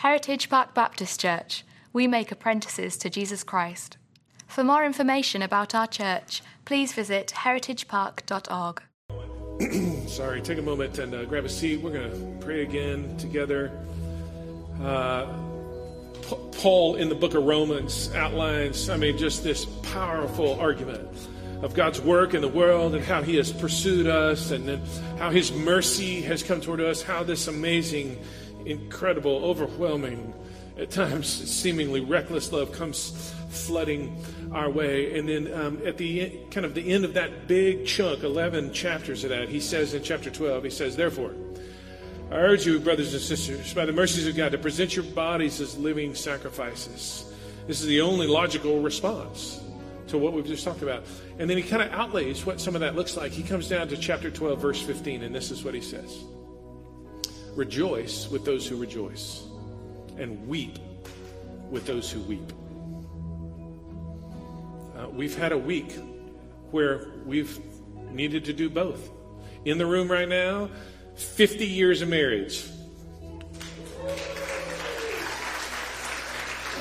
Heritage Park Baptist Church. We make apprentices to Jesus Christ. For more information about our church, please visit heritagepark.org. Sorry, take a moment and uh, grab a seat. We're going to pray again together. Uh, P- Paul in the book of Romans outlines, I mean, just this powerful argument of God's work in the world and how He has pursued us and then how His mercy has come toward us, how this amazing, incredible, overwhelming, at times seemingly reckless love comes flooding our way. And then um, at the kind of the end of that big chunk, 11 chapters of that, he says in chapter 12, he says, Therefore, I urge you, brothers and sisters, by the mercies of God, to present your bodies as living sacrifices. This is the only logical response to what we've just talked about. And then he kind of outlays what some of that looks like. He comes down to chapter 12, verse 15, and this is what he says Rejoice with those who rejoice, and weep with those who weep. Uh, we've had a week where we've needed to do both. In the room right now, 50 years of marriage.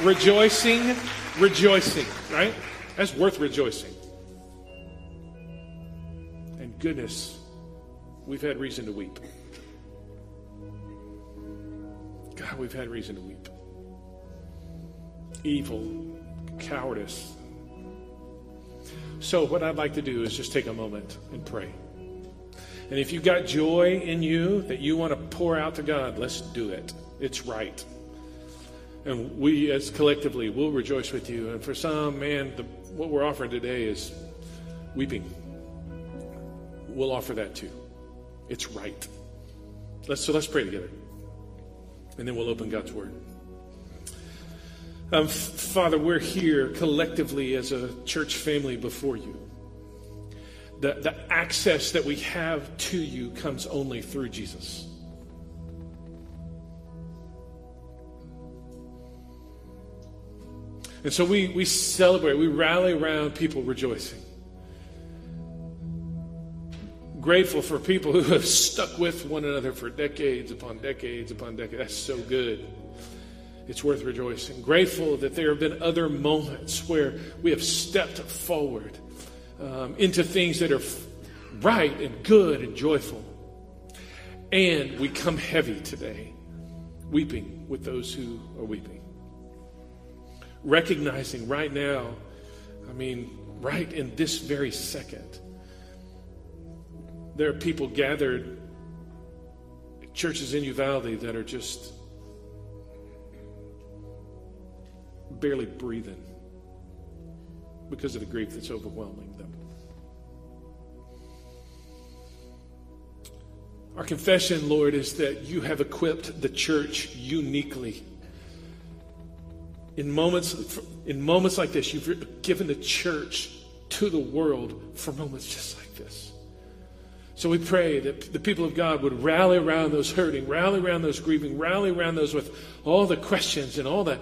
Rejoicing, rejoicing, right? That's worth rejoicing. And goodness, we've had reason to weep. We've had reason to weep. Evil, cowardice. So, what I'd like to do is just take a moment and pray. And if you've got joy in you that you want to pour out to God, let's do it. It's right. And we, as collectively, will rejoice with you. And for some, man, the, what we're offering today is weeping. We'll offer that too. It's right. Let's, so let's pray together. And then we'll open God's Word. Um, Father, we're here collectively as a church family before you. The, the access that we have to you comes only through Jesus. And so we, we celebrate, we rally around people rejoicing. Grateful for people who have stuck with one another for decades upon decades upon decades. That's so good. It's worth rejoicing. Grateful that there have been other moments where we have stepped forward um, into things that are right and good and joyful. And we come heavy today, weeping with those who are weeping recognizing right now, I mean, right in this very second, there are people gathered churches in Uvalde that are just barely breathing because of the grief that's overwhelming them. Our confession, Lord, is that you have equipped the church uniquely in moments, in moments like this, you've given the church to the world for moments just like this. So we pray that the people of God would rally around those hurting, rally around those grieving, rally around those with all the questions and all the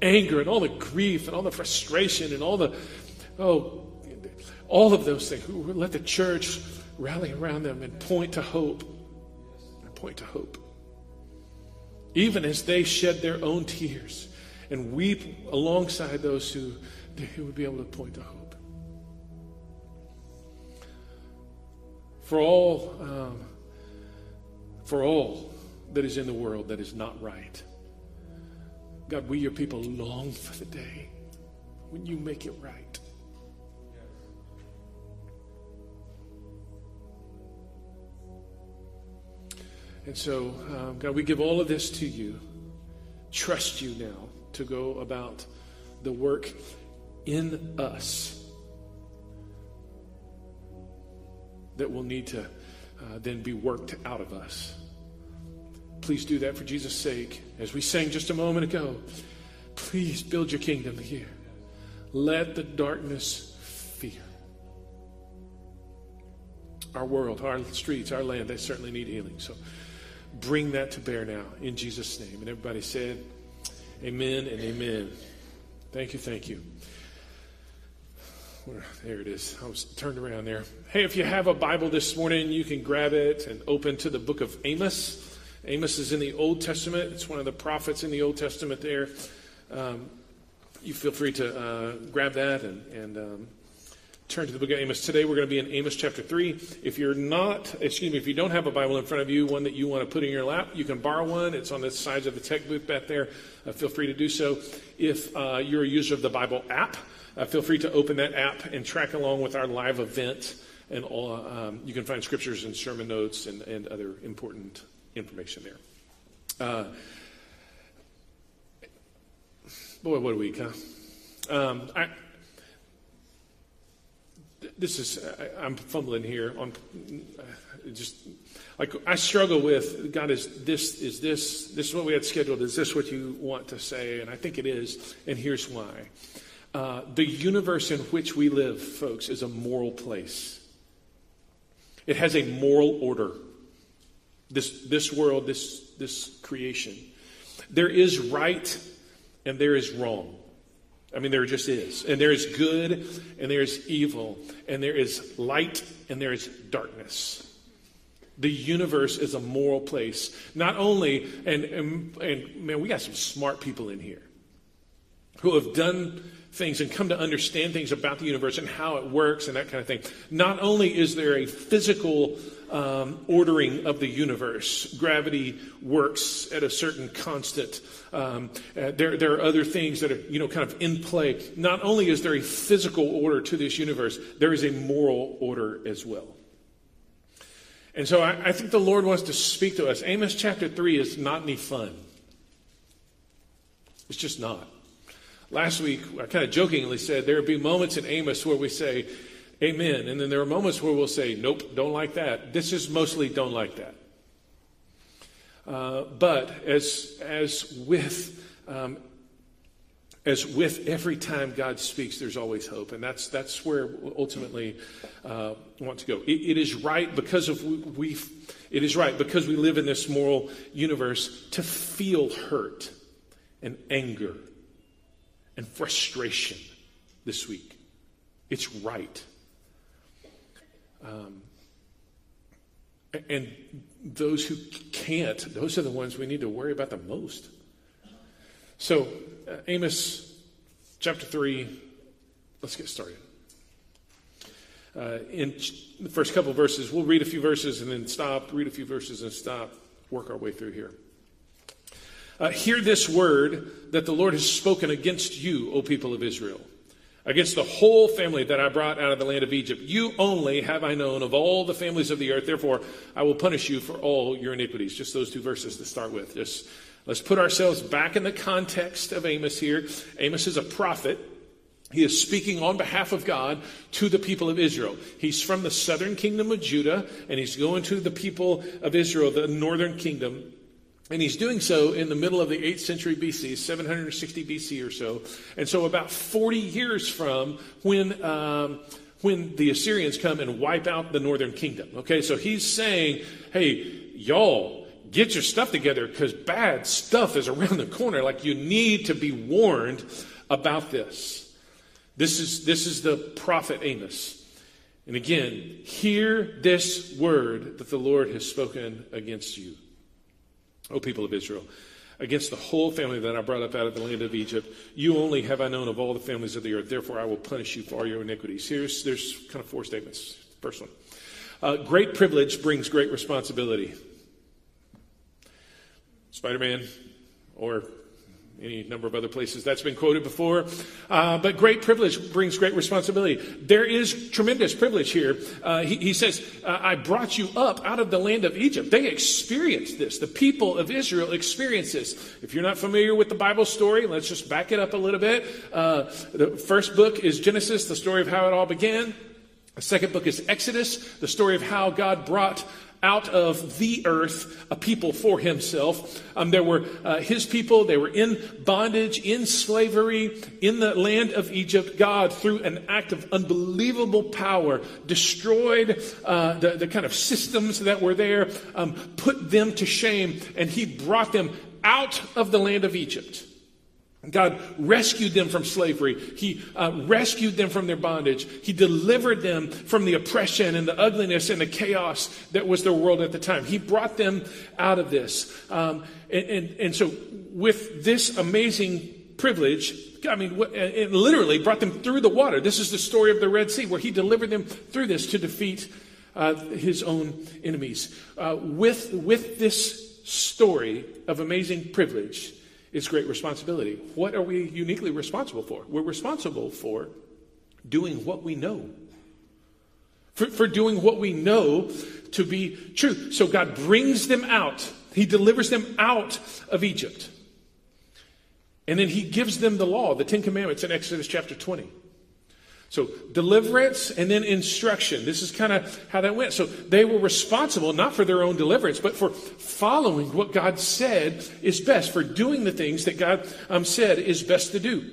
anger and all the grief and all the frustration and all the, oh, all of those things. Let the church rally around them and point to hope. And point to hope. Even as they shed their own tears and weep alongside those who, who would be able to point to hope. For all, um, for all that is in the world that is not right, God, we, your people, long for the day when you make it right. And so, um, God, we give all of this to you. Trust you now to go about the work in us that will need to uh, then be worked out of us. Please do that for Jesus' sake. As we sang just a moment ago, please build your kingdom here. Let the darkness fear. Our world, our streets, our land, they certainly need healing. So bring that to bear now in Jesus' name. And everybody said, Amen and amen. Thank you, thank you. There it is. I was turned around there. Hey, if you have a Bible this morning, you can grab it and open to the book of Amos. Amos is in the Old Testament. It's one of the prophets in the Old Testament there. Um, you feel free to uh, grab that and, and um, turn to the book of Amos. Today we're going to be in Amos chapter 3. If you're not, excuse me, if you don't have a Bible in front of you, one that you want to put in your lap, you can borrow one. It's on the sides of the tech booth back there. Uh, feel free to do so. If uh, you're a user of the Bible app, uh, feel free to open that app and track along with our live event. And all, um, you can find scriptures and sermon notes and, and other important information there. Uh, boy, what a week, huh? Um, I, this is I, am fumbling here on uh, just like I struggle with God is this is this this is what we had scheduled is this what you want to say and I think it is and here's why uh, the universe in which we live folks is a moral place it has a moral order this this world this this creation there is right and there is wrong I mean, there just is. And there is good and there is evil, and there is light and there is darkness. The universe is a moral place. Not only, and, and, and man, we got some smart people in here who have done things and come to understand things about the universe and how it works and that kind of thing. Not only is there a physical um, ordering of the universe, gravity works at a certain constant. Um, uh, there, there are other things that are, you know, kind of in play. Not only is there a physical order to this universe, there is a moral order as well. And so I, I think the Lord wants to speak to us. Amos chapter 3 is not any fun. It's just not. Last week, I kind of jokingly said there would be moments in Amos where we say, Amen. And then there are moments where we'll say, Nope, don't like that. This is mostly don't like that. Uh, but as, as with um, as with every time God speaks, there's always hope, and that's that's where ultimately uh, want to go. It, it is right because of we. It is right because we live in this moral universe to feel hurt and anger and frustration this week. It's right. Um, and those who can't, those are the ones we need to worry about the most. So, uh, Amos chapter 3, let's get started. Uh, in the first couple verses, we'll read a few verses and then stop, read a few verses and stop, work our way through here. Uh, hear this word that the Lord has spoken against you, O people of Israel, against the whole family that I brought out of the land of Egypt. You only have I known of all the families of the earth. Therefore, I will punish you for all your iniquities. Just those two verses to start with. Just let's put ourselves back in the context of Amos here. Amos is a prophet. He is speaking on behalf of God to the people of Israel. He's from the southern kingdom of Judah, and he's going to the people of Israel, the northern kingdom. And he's doing so in the middle of the 8th century BC, 760 BC or so. And so, about 40 years from when, um, when the Assyrians come and wipe out the northern kingdom. Okay, so he's saying, hey, y'all, get your stuff together because bad stuff is around the corner. Like, you need to be warned about this. This is, this is the prophet Amos. And again, hear this word that the Lord has spoken against you. O people of Israel, against the whole family that I brought up out of the land of Egypt. You only have I known of all the families of the earth. Therefore, I will punish you for all your iniquities. Here's there's kind of four statements. First one: uh, Great privilege brings great responsibility. Spider-Man, or any number of other places that's been quoted before. Uh, but great privilege brings great responsibility. There is tremendous privilege here. Uh, he, he, says, uh, I brought you up out of the land of Egypt. They experienced this. The people of Israel experienced this. If you're not familiar with the Bible story, let's just back it up a little bit. Uh, the first book is Genesis, the story of how it all began. The second book is Exodus, the story of how God brought out of the earth a people for himself. Um, there were uh, his people, they were in bondage, in slavery, in the land of Egypt. God, through an act of unbelievable power, destroyed uh, the, the kind of systems that were there, um, put them to shame, and he brought them out of the land of Egypt. God rescued them from slavery. He uh, rescued them from their bondage. He delivered them from the oppression and the ugliness and the chaos that was their world at the time. He brought them out of this. Um, and, and, and, so, with this amazing privilege, I mean, it literally brought them through the water. This is the story of the Red Sea, where He delivered them through this to defeat uh, His own enemies. Uh, with, with this story of amazing privilege, is great responsibility. What are we uniquely responsible for? We're responsible for doing what we know. For, for doing what we know to be true. So God brings them out. He delivers them out of Egypt. And then he gives them the law, the Ten Commandments in Exodus chapter 20. So deliverance and then instruction. This is kind of how that went. So they were responsible not for their own deliverance, but for following what God said is best, for doing the things that God um, said is best to do.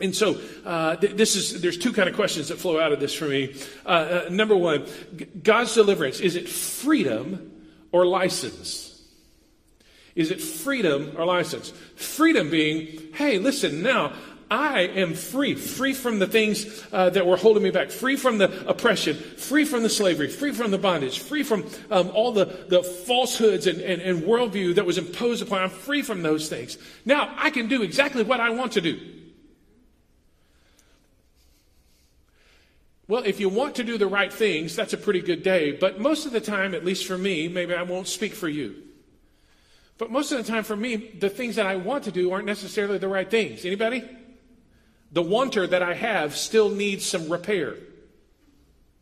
And so, uh, th- this is there's two kind of questions that flow out of this for me. Uh, uh, number one, G- God's deliverance is it freedom or license? Is it freedom or license? Freedom being, hey, listen, now I am free, free from the things uh, that were holding me back, free from the oppression, free from the slavery, free from the bondage, free from um, all the, the falsehoods and, and, and worldview that was imposed upon. I'm free from those things. Now I can do exactly what I want to do. Well, if you want to do the right things, that's a pretty good day. But most of the time, at least for me, maybe I won't speak for you. But most of the time for me, the things that I want to do aren't necessarily the right things. Anybody? The wanter that I have still needs some repair,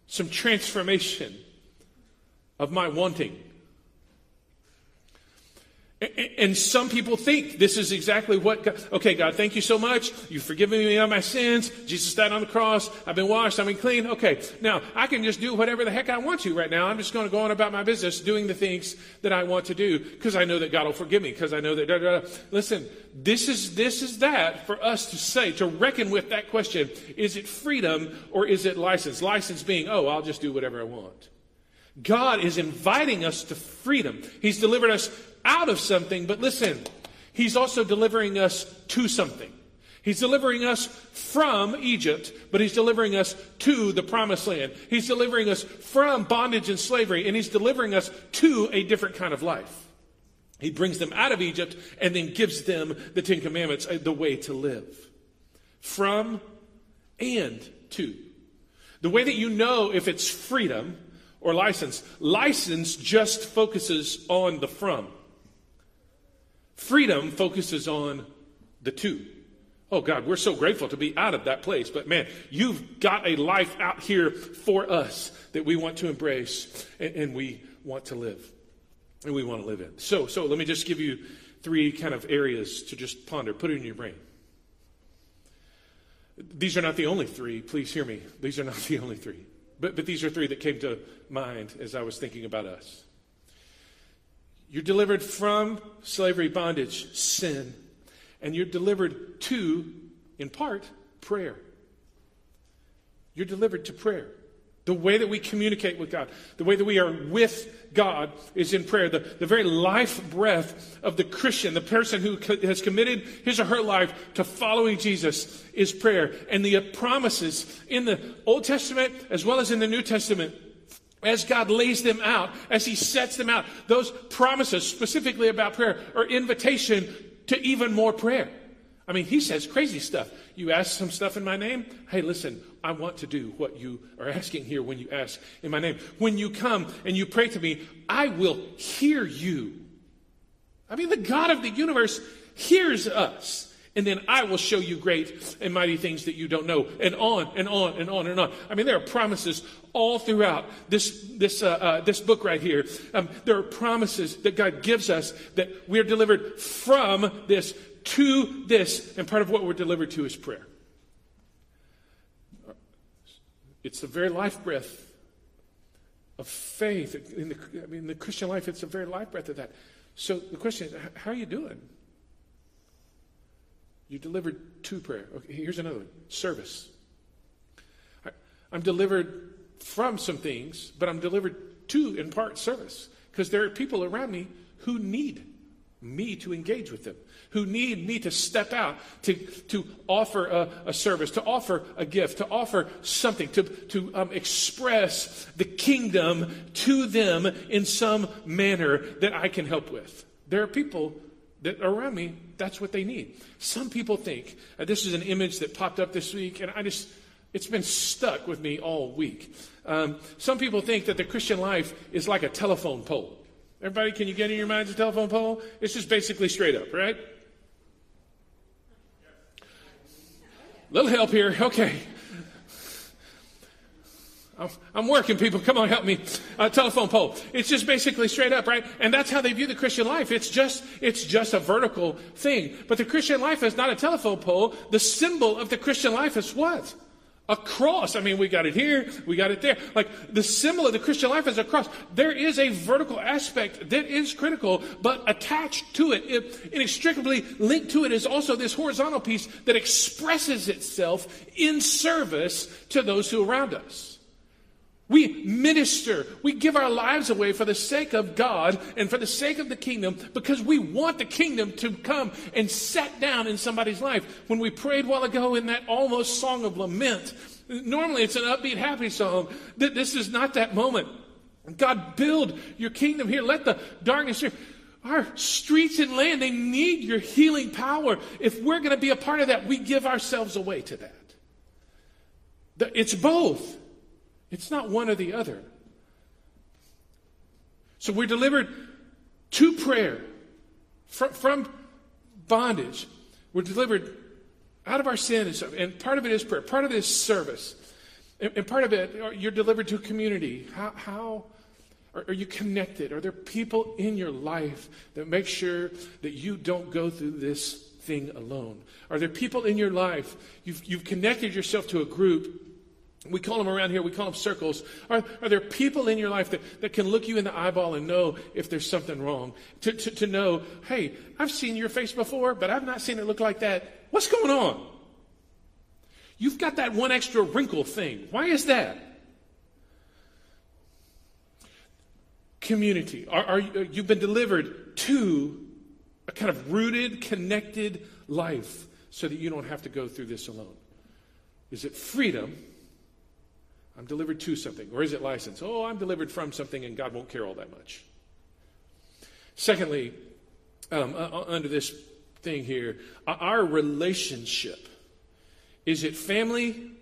some transformation of my wanting. And some people think this is exactly what God, okay, God, thank you so much. You've forgiven me of my sins. Jesus died on the cross. I've been washed. I've been clean. Okay. Now I can just do whatever the heck I want to right now. I'm just going to go on about my business doing the things that I want to do because I know that God will forgive me because I know that, da, da, da. listen, this is, this is that for us to say, to reckon with that question. Is it freedom or is it license? License being, oh, I'll just do whatever I want. God is inviting us to freedom. He's delivered us out of something, but listen, He's also delivering us to something. He's delivering us from Egypt, but He's delivering us to the promised land. He's delivering us from bondage and slavery, and He's delivering us to a different kind of life. He brings them out of Egypt and then gives them the Ten Commandments, uh, the way to live. From and to. The way that you know if it's freedom or license, license just focuses on the from. Freedom focuses on the to. Oh God, we're so grateful to be out of that place. But man, you've got a life out here for us that we want to embrace and, and we want to live. And we want to live in. So, so let me just give you three kind of areas to just ponder. Put it in your brain. These are not the only three. Please hear me. These are not the only three. But, but these are three that came to mind as I was thinking about us. You're delivered from slavery, bondage, sin, and you're delivered to, in part, prayer. You're delivered to prayer. The way that we communicate with God, the way that we are with God is in prayer. The, the very life breath of the Christian, the person who co- has committed his or her life to following Jesus, is prayer. And the promises in the Old Testament as well as in the New Testament as God lays them out, as He sets them out, those promises specifically about prayer are invitation to even more prayer. I mean, He says crazy stuff. You ask some stuff in my name? Hey, listen, I want to do what you are asking here when you ask in my name. When you come and you pray to me, I will hear you. I mean, the God of the universe hears us and then I will show you great and mighty things that you don't know, and on and on and on and on. I mean, there are promises all throughout this this uh, uh, this book right here. Um, there are promises that God gives us that we are delivered from this to this, and part of what we're delivered to is prayer. It's the very life breath of faith in the, I mean, the Christian life. It's the very life breath of that. So the question is, how are you doing? You delivered to prayer. Okay, here's another one service. I'm delivered from some things, but I'm delivered to, in part, service. Because there are people around me who need me to engage with them, who need me to step out to, to offer a, a service, to offer a gift, to offer something, to, to um, express the kingdom to them in some manner that I can help with. There are people that around me, that's what they need. Some people think, uh, this is an image that popped up this week, and I just, it's been stuck with me all week. Um, some people think that the Christian life is like a telephone pole. Everybody, can you get in your minds a telephone pole? It's just basically straight up, right? Little help here. Okay. I'm working, people. Come on, help me. Uh, telephone pole. It's just basically straight up, right? And that's how they view the Christian life. It's just, it's just a vertical thing. But the Christian life is not a telephone pole. The symbol of the Christian life is what? A cross. I mean, we got it here, we got it there. Like the symbol of the Christian life is a cross. There is a vertical aspect that is critical, but attached to it, it, inextricably linked to it, is also this horizontal piece that expresses itself in service to those who are around us. We minister. We give our lives away for the sake of God and for the sake of the kingdom because we want the kingdom to come and set down in somebody's life. When we prayed a while ago in that almost song of lament, normally it's an upbeat, happy song. This is not that moment. God, build your kingdom here. Let the darkness here. Our streets and land, they need your healing power. If we're going to be a part of that, we give ourselves away to that. It's both. It's not one or the other. So we're delivered to prayer from, from bondage. We're delivered out of our sin and. And part of it is prayer, part of it is service. And, and part of it, you're delivered to community. How, how are, are you connected? Are there people in your life that make sure that you don't go through this thing alone? Are there people in your life? You've, you've connected yourself to a group we call them around here, we call them circles. Are, are there people in your life that, that can look you in the eyeball and know if there's something wrong? To, to, to know, hey, I've seen your face before, but I've not seen it look like that. What's going on? You've got that one extra wrinkle thing. Why is that? Community. Are, are you, you've been delivered to a kind of rooted, connected life so that you don't have to go through this alone. Is it freedom? I'm delivered to something. Or is it license? Oh, I'm delivered from something and God won't care all that much. Secondly, um, uh, uh under this thing here, our relationship is it family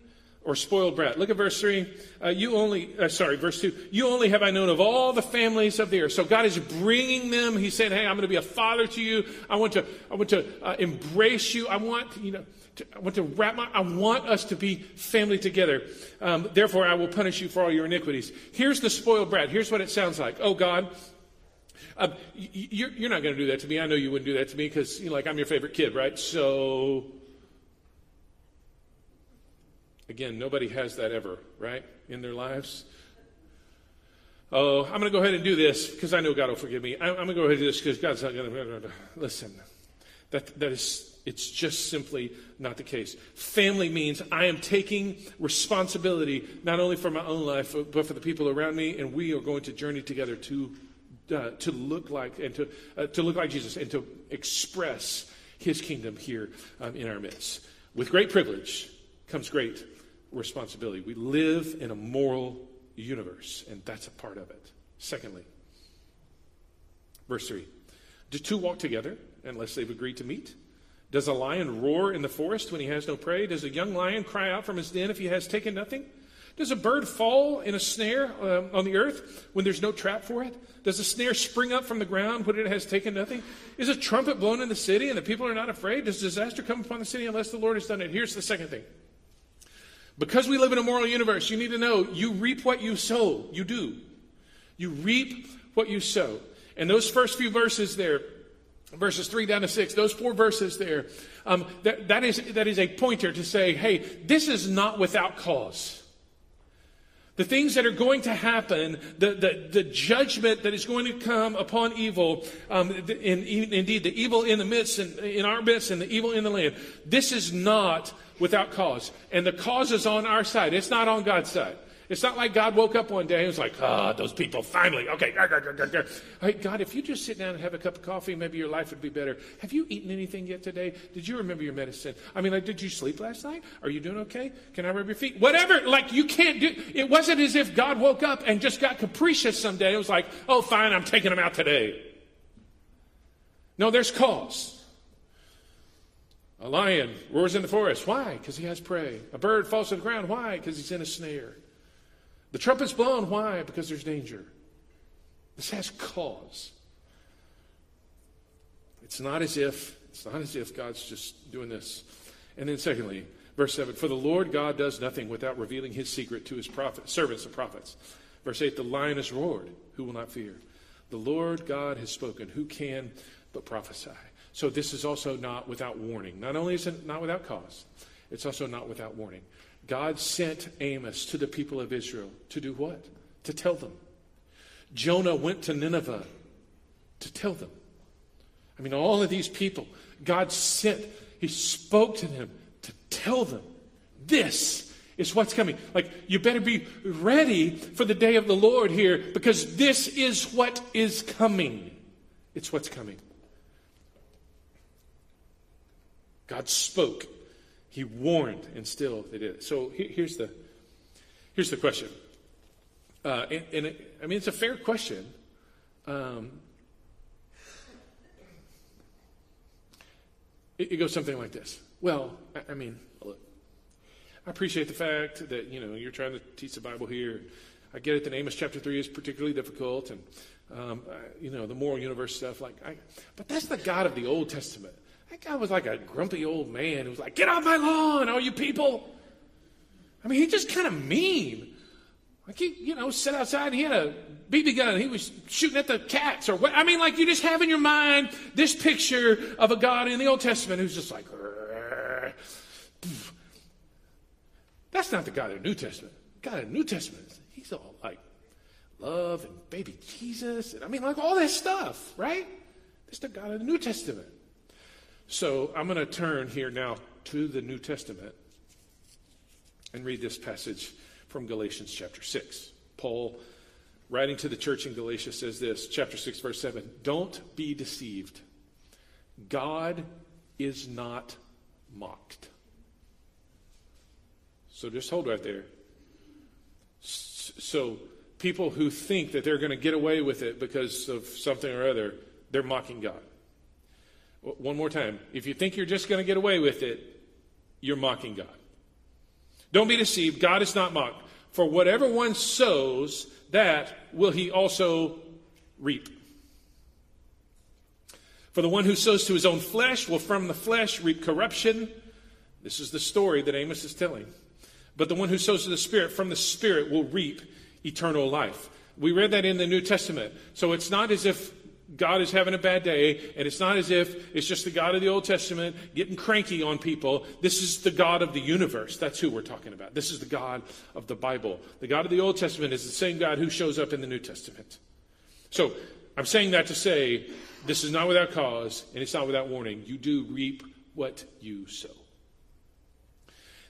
or spoiled brat? Look at verse 3. Uh, you only, uh, sorry, verse 2. You only have I known of all the families of the earth. So God is bringing them. He's saying, hey, I'm going to be a father to you. I want to, I want to uh, embrace you. I want, you know, I want to wrap my, I want us to be family together. Um, therefore, I will punish you for all your iniquities. Here's the spoiled brat. Here's what it sounds like. Oh, God, uh, you're, you're, not going to do that to me. I know you wouldn't do that to me because, you know, like, I'm your favorite kid, right? So, again, nobody has that ever, right, in their lives. Oh, I'm going to go ahead and do this because I know God will forgive me. I'm, I'm going to go ahead and do this because God's not going to. Listen, that, that is it's just simply not the case. Family means I am taking responsibility not only for my own life, but for the people around me, and we are going to journey together to, uh, to look like and to, uh, to look like Jesus and to express His kingdom here um, in our midst. With great privilege comes great responsibility. We live in a moral universe, and that's a part of it. Secondly, verse 3 Do two walk together unless they've agreed to meet? Does a lion roar in the forest when he has no prey? Does a young lion cry out from his den if he has taken nothing? Does a bird fall in a snare um, on the earth when there's no trap for it? Does a snare spring up from the ground when it has taken nothing? Is a trumpet blown in the city and the people are not afraid? Does disaster come upon the city unless the Lord has done it? Here's the second thing. Because we live in a moral universe, you need to know you reap what you sow. You do. You reap what you sow. And those first few verses there, verses 3 down to 6 those four verses there um, that, that, is, that is a pointer to say hey this is not without cause the things that are going to happen, the, the, the judgment that is going to come upon evil, um, in, in, indeed the evil in the midst, and in our midst, and the evil in the land, this is not without cause. And the cause is on our side. It's not on God's side. It's not like God woke up one day and was like, oh, those people finally, okay. God, if you just sit down and have a cup of coffee, maybe your life would be better. Have you eaten anything yet today? Did you remember your medicine? I mean, like, did you sleep last night? Are you doing okay? Can I rub your feet? Whatever. Like, you can't do, it wasn't as if God woke up and just got capricious someday. It was like, oh, fine, I'm taking them out today. No, there's cause. A lion roars in the forest. Why? Because he has prey. A bird falls to the ground. Why? Because he's in a snare. The trumpet's blown. Why? Because there's danger. This has cause. It's not as if it's not as if God's just doing this. And then secondly, verse 7, for the Lord God does nothing without revealing his secret to his prophet, servants and prophets. Verse 8, the lion has roared, who will not fear? The Lord God has spoken, who can but prophesy? So this is also not without warning. Not only is it not without cause, it's also not without warning. God sent Amos to the people of Israel to do what? To tell them. Jonah went to Nineveh to tell them. I mean, all of these people, God sent, He spoke to them to tell them this is what's coming. Like, you better be ready for the day of the Lord here because this is what is coming. It's what's coming. God spoke. He warned, and still they did it. So here's the here's the question. Uh, and, and it, I mean, it's a fair question. Um, it, it, goes something like this. Well, I, I mean, look, I appreciate the fact that you know you're trying to teach the Bible here. I get it that Amos chapter three is particularly difficult, and um, you know the moral universe stuff. Like, I, but that's the God of the Old Testament. That guy was like a grumpy old man who was like, Get off my lawn, all you people. I mean, he just kind of mean. Like he, you know, sat outside and he had a BB gun he was shooting at the cats or what. I mean, like you just have in your mind this picture of a God in the Old Testament who's just like, that's not the God of the New Testament. God of the New Testament, he's all like love and baby Jesus. And I mean, like all this stuff, right? That's the God of the New Testament. So I'm going to turn here now to the New Testament and read this passage from Galatians chapter 6. Paul, writing to the church in Galatia, says this, chapter 6, verse 7 Don't be deceived. God is not mocked. So just hold right there. So people who think that they're going to get away with it because of something or other, they're mocking God. One more time. If you think you're just going to get away with it, you're mocking God. Don't be deceived. God is not mocked. For whatever one sows, that will he also reap. For the one who sows to his own flesh will from the flesh reap corruption. This is the story that Amos is telling. But the one who sows to the Spirit from the Spirit will reap eternal life. We read that in the New Testament. So it's not as if God is having a bad day, and it's not as if it's just the God of the Old Testament getting cranky on people. This is the God of the universe. That's who we're talking about. This is the God of the Bible. The God of the Old Testament is the same God who shows up in the New Testament. So I'm saying that to say this is not without cause, and it's not without warning. You do reap what you sow.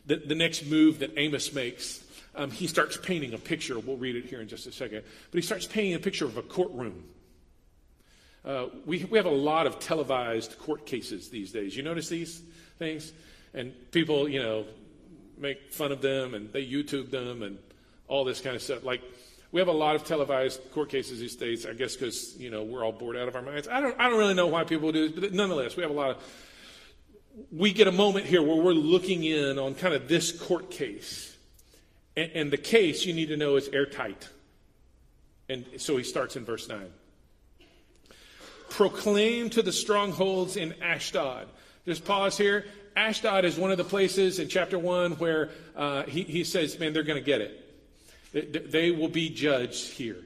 The, the next move that Amos makes, um, he starts painting a picture. We'll read it here in just a second. But he starts painting a picture of a courtroom. Uh, we, we have a lot of televised court cases these days. You notice these things? And people, you know, make fun of them and they YouTube them and all this kind of stuff. Like, we have a lot of televised court cases these days, I guess because, you know, we're all bored out of our minds. I don't, I don't really know why people do this, but nonetheless, we have a lot of. We get a moment here where we're looking in on kind of this court case. And, and the case, you need to know, is airtight. And so he starts in verse 9 proclaim to the strongholds in Ashdod. Just pause here. Ashdod is one of the places in chapter 1 where uh, he, he says, man, they're going to get it. They, they will be judged here.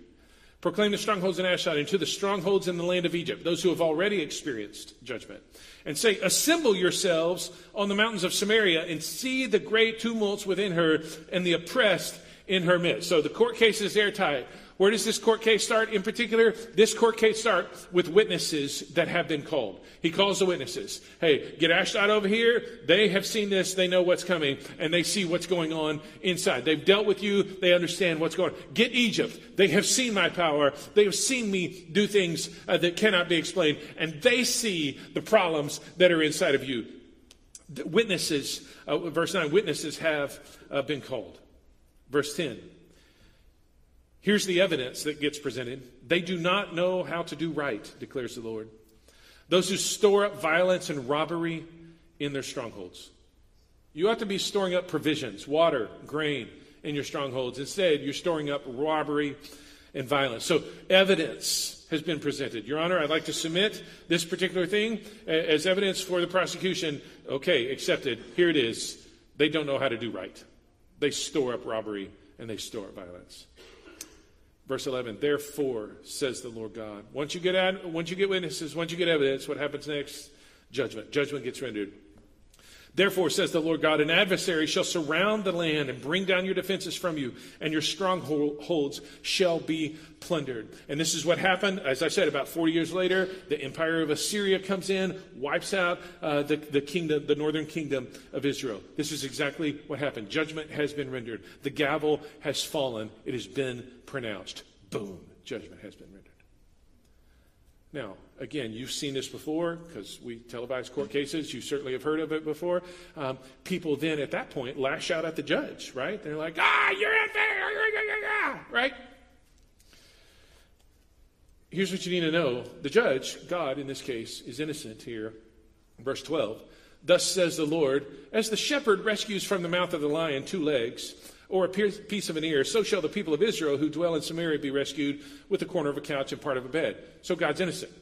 Proclaim the strongholds in Ashdod and to the strongholds in the land of Egypt, those who have already experienced judgment. And say, Assemble yourselves on the mountains of Samaria and see the great tumults within her and the oppressed in her midst. So the court case is airtight. Where does this court case start in particular? This court case start with witnesses that have been called. He calls the witnesses. Hey, get Ashdod over here. They have seen this. They know what's coming and they see what's going on inside. They've dealt with you. They understand what's going on. Get Egypt. They have seen my power. They have seen me do things uh, that cannot be explained and they see the problems that are inside of you. The witnesses, uh, verse 9, witnesses have uh, been called. Verse 10. Here's the evidence that gets presented. They do not know how to do right, declares the Lord. Those who store up violence and robbery in their strongholds. You ought to be storing up provisions, water, grain in your strongholds. Instead, you're storing up robbery and violence. So, evidence has been presented. Your Honor, I'd like to submit this particular thing as evidence for the prosecution. Okay, accepted. Here it is. They don't know how to do right, they store up robbery and they store up violence. Verse 11, therefore, says the Lord God. Once you get ad, once you get witnesses, once you get evidence, what happens next? Judgment. Judgment gets rendered. Therefore, says the Lord God, an adversary shall surround the land and bring down your defenses from you, and your strongholds shall be plundered. And this is what happened. As I said, about 40 years later, the empire of Assyria comes in, wipes out uh, the, the kingdom, the northern kingdom of Israel. This is exactly what happened. Judgment has been rendered. The gavel has fallen. It has been pronounced. Boom. Judgment has been rendered. Now, again, you've seen this before because we televise court cases. You certainly have heard of it before. Um, people then at that point lash out at the judge, right? They're like, ah, you're unfair, right? Here's what you need to know the judge, God in this case, is innocent here. Verse 12. Thus says the Lord, as the shepherd rescues from the mouth of the lion two legs, or a piece of an ear, so shall the people of Israel who dwell in Samaria be rescued with the corner of a couch and part of a bed. So God's innocent.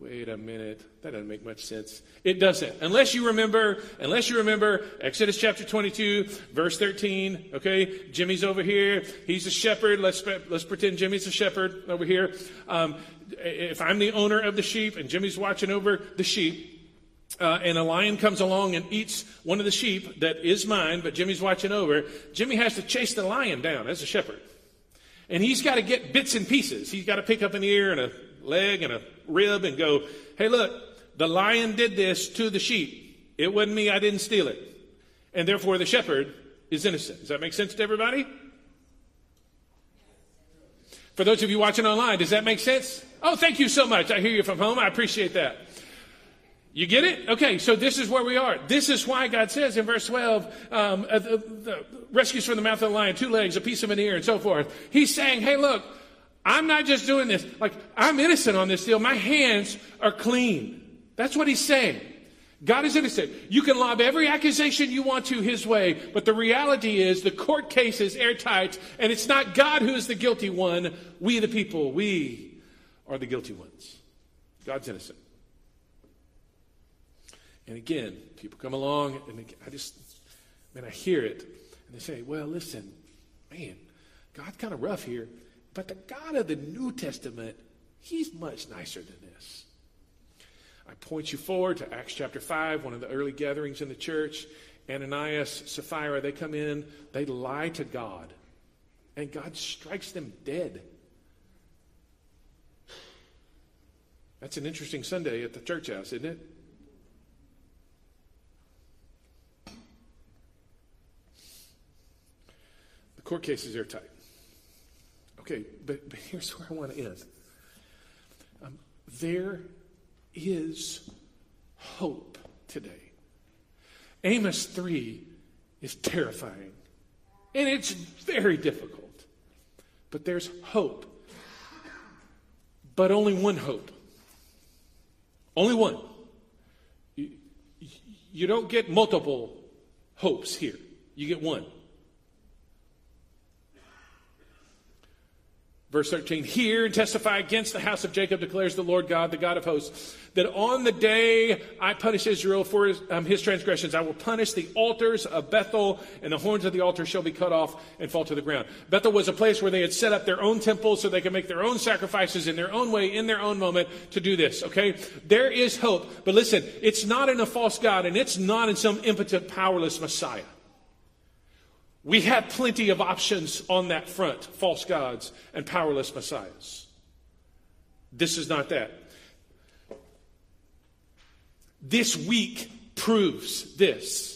Wait a minute. That doesn't make much sense. It doesn't. Unless you remember, unless you remember Exodus chapter 22, verse 13. Okay. Jimmy's over here. He's a shepherd. Let's, let's pretend Jimmy's a shepherd over here. Um, if I'm the owner of the sheep and Jimmy's watching over the sheep, uh, and a lion comes along and eats one of the sheep that is mine, but Jimmy's watching over, Jimmy has to chase the lion down as a shepherd. And he's got to get bits and pieces. He's got to pick up an ear and a leg and a rib and go, hey, look, the lion did this to the sheep. It wasn't me, I didn't steal it. And therefore, the shepherd is innocent. Does that make sense to everybody? For those of you watching online, does that make sense? Oh, thank you so much. I hear you from home. I appreciate that. You get it? Okay, so this is where we are. This is why God says in verse 12, um, uh, the, the rescues from the mouth of the lion, two legs, a piece of an ear, and so forth. He's saying, hey, look, I'm not just doing this. Like, I'm innocent on this deal. My hands are clean. That's what he's saying. God is innocent. You can lob every accusation you want to his way, but the reality is the court case is airtight, and it's not God who is the guilty one. We, the people, we are the guilty ones. God's innocent. And again, people come along and I just, man, I hear it. And they say, well, listen, man, God's kind of rough here. But the God of the New Testament, he's much nicer than this. I point you forward to Acts chapter 5, one of the early gatherings in the church. Ananias, Sapphira, they come in, they lie to God, and God strikes them dead. That's an interesting Sunday at the church house, isn't it? The court case is airtight. Okay, but, but here's where I want to end. Um, there is hope today. Amos 3 is terrifying, and it's very difficult. But there's hope. But only one hope. Only one. You, you don't get multiple hopes here, you get one. Verse 13, hear and testify against the house of Jacob, declares the Lord God, the God of hosts, that on the day I punish Israel for his, um, his, transgressions, I will punish the altars of Bethel, and the horns of the altar shall be cut off and fall to the ground. Bethel was a place where they had set up their own temple so they could make their own sacrifices in their own way, in their own moment to do this, okay? There is hope, but listen, it's not in a false God, and it's not in some impotent, powerless Messiah. We have plenty of options on that front false gods and powerless messiahs. This is not that. This week proves this.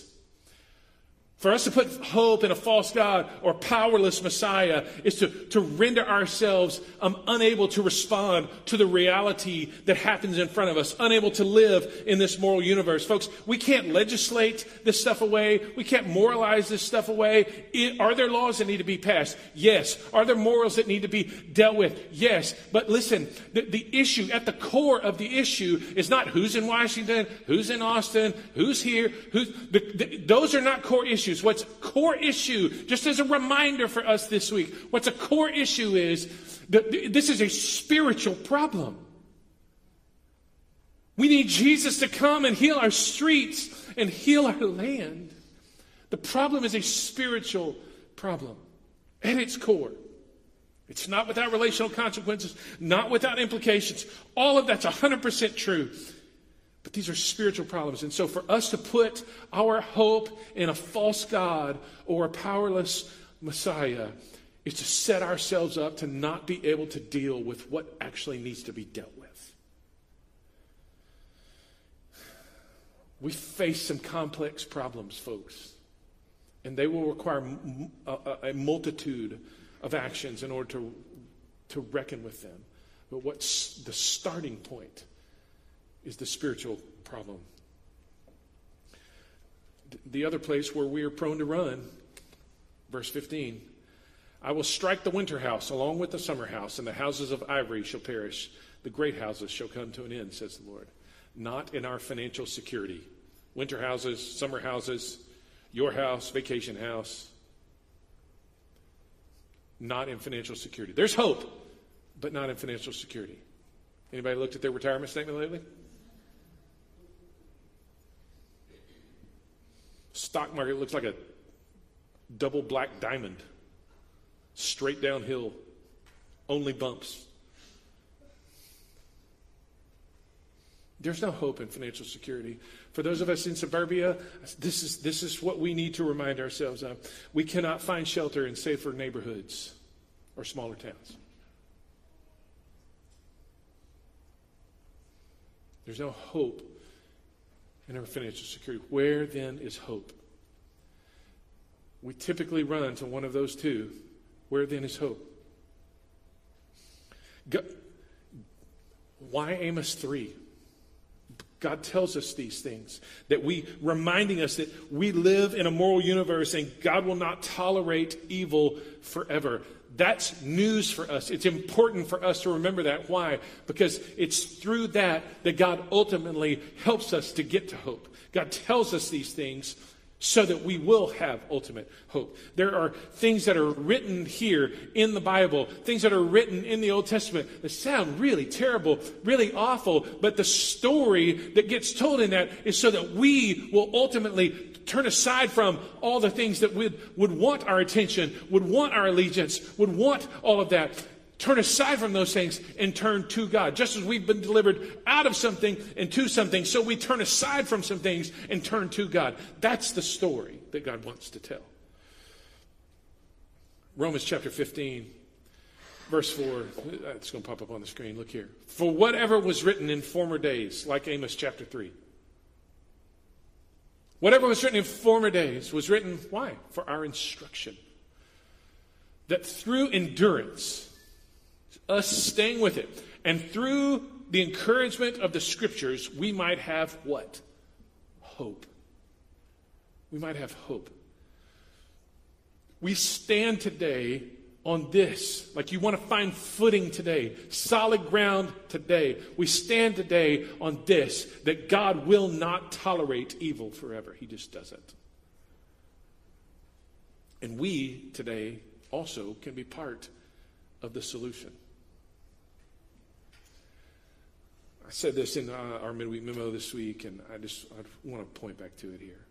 For us to put hope in a false God or powerless Messiah is to, to render ourselves um, unable to respond to the reality that happens in front of us, unable to live in this moral universe. Folks, we can't legislate this stuff away. We can't moralize this stuff away. It, are there laws that need to be passed? Yes. Are there morals that need to be dealt with? Yes. But listen, the, the issue, at the core of the issue, is not who's in Washington, who's in Austin, who's here, who's, the, the, those are not core issues issues. What's core issue, just as a reminder for us this week, what's a core issue is that this is a spiritual problem. We need Jesus to come and heal our streets and heal our land. The problem is a spiritual problem at its core. It's not without relational consequences, not without implications. All of that's 100% true. But these are spiritual problems. And so for us to put our hope in a false God or a powerless Messiah is to set ourselves up to not be able to deal with what actually needs to be dealt with. We face some complex problems, folks, and they will require a, multitude of actions in order to, to reckon with them. But what's the starting point? Is the spiritual problem. The other place where we are prone to run, verse 15 I will strike the winter house along with the summer house, and the houses of ivory shall perish. The great houses shall come to an end, says the Lord. Not in our financial security. Winter houses, summer houses, your house, vacation house. Not in financial security. There's hope, but not in financial security. Anybody looked at their retirement statement lately? Stock market looks like a double black diamond, straight downhill, only bumps. There's no hope in financial security. For those of us in suburbia, this is, this is what we need to remind ourselves of. We cannot find shelter in safer neighborhoods or smaller towns. There's no hope in our financial security. Where then is hope? We typically run to one of those two. Where then is hope? God, why Amos 3? God tells us these things that we reminding us that we live in a moral universe and God will not tolerate evil forever. That's news for us. It's important for us to remember that. Why? Because it's through that that God ultimately helps us to get to hope. God tells us these things so that we will have ultimate hope. There are things that are written here in the Bible, things that are written in the Old Testament that sound really terrible, really awful, but the story that gets told in that is so that we will ultimately turn aside from all the things that would, would want our attention, would want our allegiance, would want all of that turn aside from those things and turn to God. Just as we've been delivered out of something and to something, so we turn aside from some things and turn to God. That's the story that God wants to tell. Romans chapter 15, verse 4. It's going to pop up on the screen. Look here. For whatever was written in former days, like Amos chapter 3. Whatever was written in former days was written, why? For our instruction. That through endurance, us staying with it. And through the encouragement of the scriptures, we might have what? Hope. We might have hope. We stand today on this, like you want to find footing today, solid ground today. We stand today on this, that God will not tolerate evil forever. He just doesn't. And we today also can be part of the solution. I said this in uh, our midweek memo this week, and I just I want to point back to it here.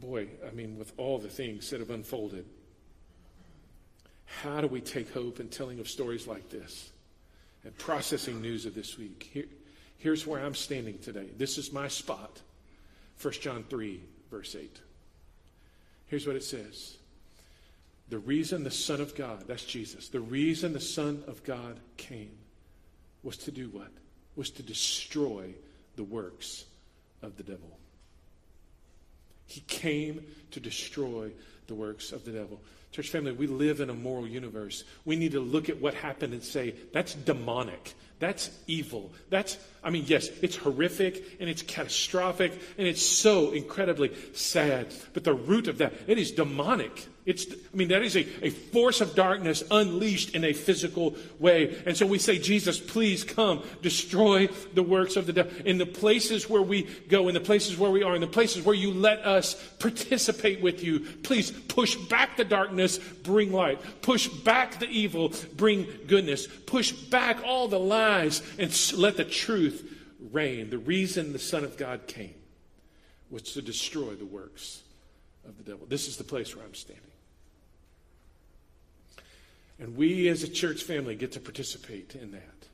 Boy, I mean, with all the things that have unfolded, how do we take hope in telling of stories like this and processing news of this week? Here, here's where I'm standing today. This is my spot. 1 John 3, verse 8. Here's what it says The reason the Son of God, that's Jesus, the reason the Son of God came was to do what? Was to destroy the works of the devil. He came to destroy the works of the devil. Church family, we live in a moral universe. We need to look at what happened and say, that's demonic. That's evil. That's, I mean, yes, it's horrific and it's catastrophic and it's so incredibly sad. But the root of that, it is demonic. It's, I mean, that is a, a force of darkness unleashed in a physical way. And so we say, Jesus, please come, destroy the works of the devil. In the places where we go, in the places where we are, in the places where you let us participate with you, please push back the darkness, bring light. Push back the evil, bring goodness. Push back all the lies and let the truth reign. The reason the Son of God came was to destroy the works of the devil. This is the place where I'm standing. And we as a church family get to participate in that.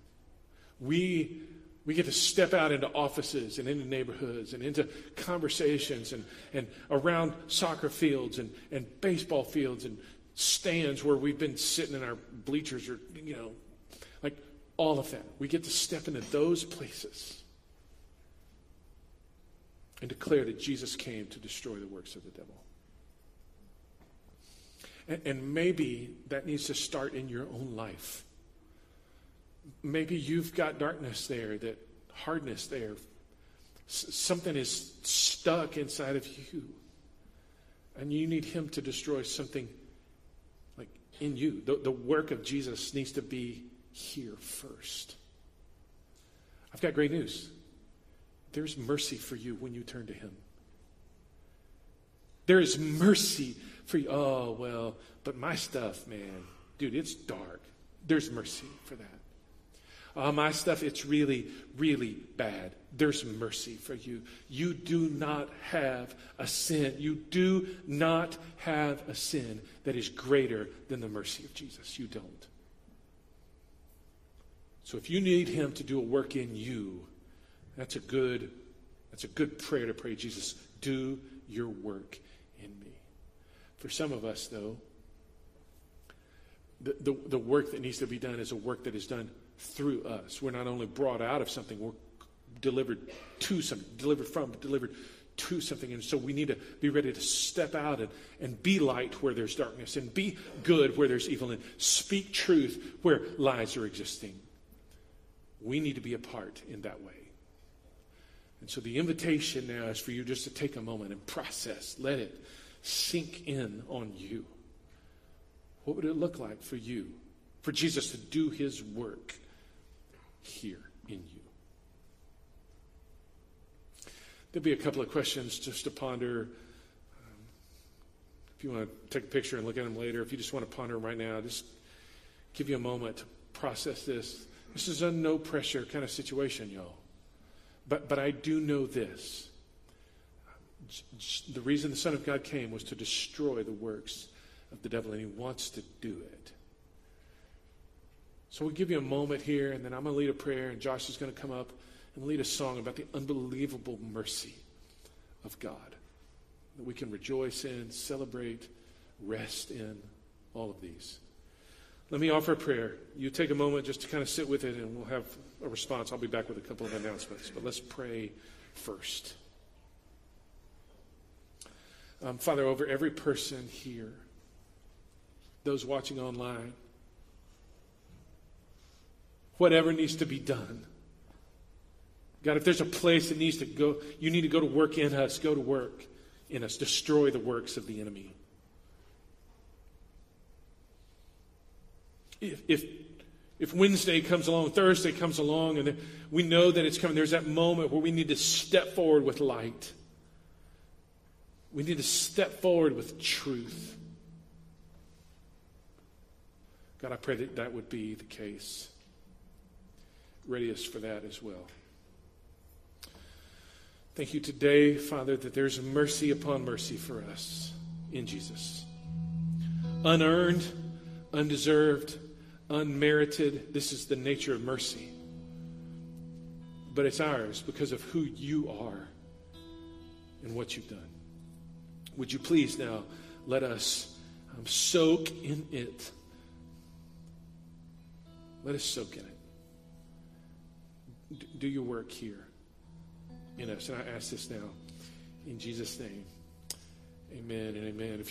We, we get to step out into offices and into neighborhoods and into conversations and, and around soccer fields and, and baseball fields and stands where we've been sitting in our bleachers or, you know, like all of that. We get to step into those places and declare that Jesus came to destroy the works of the devil. And, maybe that needs to start in your own life. Maybe you've got darkness there, that hardness there. Something is stuck inside of you. And you need Him to destroy something like in you. The, the work of Jesus needs to be here first. I've got great news. There's mercy for you when you turn to Him. There is mercy for you. Oh, well, but my stuff, man, dude, it's dark. There's mercy for that. Oh, my stuff, it's really, really bad. There's mercy for you. You do not have a sin. You do not have a sin that is greater than the mercy of Jesus. You don't. So if you need him to do a work in you, that's a good that's a good prayer to pray, Jesus, do your work. For some of us, though, the, the, the work that needs to be done is a work that is done through us. We're not only brought out of something, we're delivered to something, delivered from, but delivered to something. And so we need to be ready to step out and, and be light where there's darkness, and be good where there's evil, and speak truth where lies are existing. We need to be a part in that way. And so the invitation now is for you just to take a moment and process, let it sink in on you. What would it look like for you, for Jesus to do his work here in you? There'll be a couple of questions just to ponder. Um, if you want to take a picture and look at them later, if you just want to ponder them right now, just give you a moment to process this. This is a no pressure kind of situation, y'all. But, but I do know this. The reason the Son of God came was to destroy the works of the devil, and he wants to do it. So we'll give you a moment here, and then I'm going to lead a prayer, and Josh is going to come up and lead a song about the unbelievable mercy of God that we can rejoice in, celebrate, rest in, all of these. Let me offer a prayer. You take a moment just to kind of sit with it, and we'll have a response. I'll be back with a couple of announcements, but let's pray first. Um, Father, over every person here, those watching online, whatever needs to be done. God, if there's a place that needs to go, you need to go to work in us, go to work in us, destroy the works of the enemy. If, if, if Wednesday comes along, Thursday comes along, and we know that it's coming, there's that moment where we need to step forward with light. We need to step forward with truth. God, I pray that that would be the case. Ready us for that as well. Thank you today, Father, that there's mercy upon mercy for us in Jesus. Unearned, undeserved, unmerited. This is the nature of mercy. But it's ours because of who you are and what you've done. Would you please now let us um, soak in it? Let us soak in it. D- do your work here in us. And I ask this now in Jesus' name. Amen and amen. If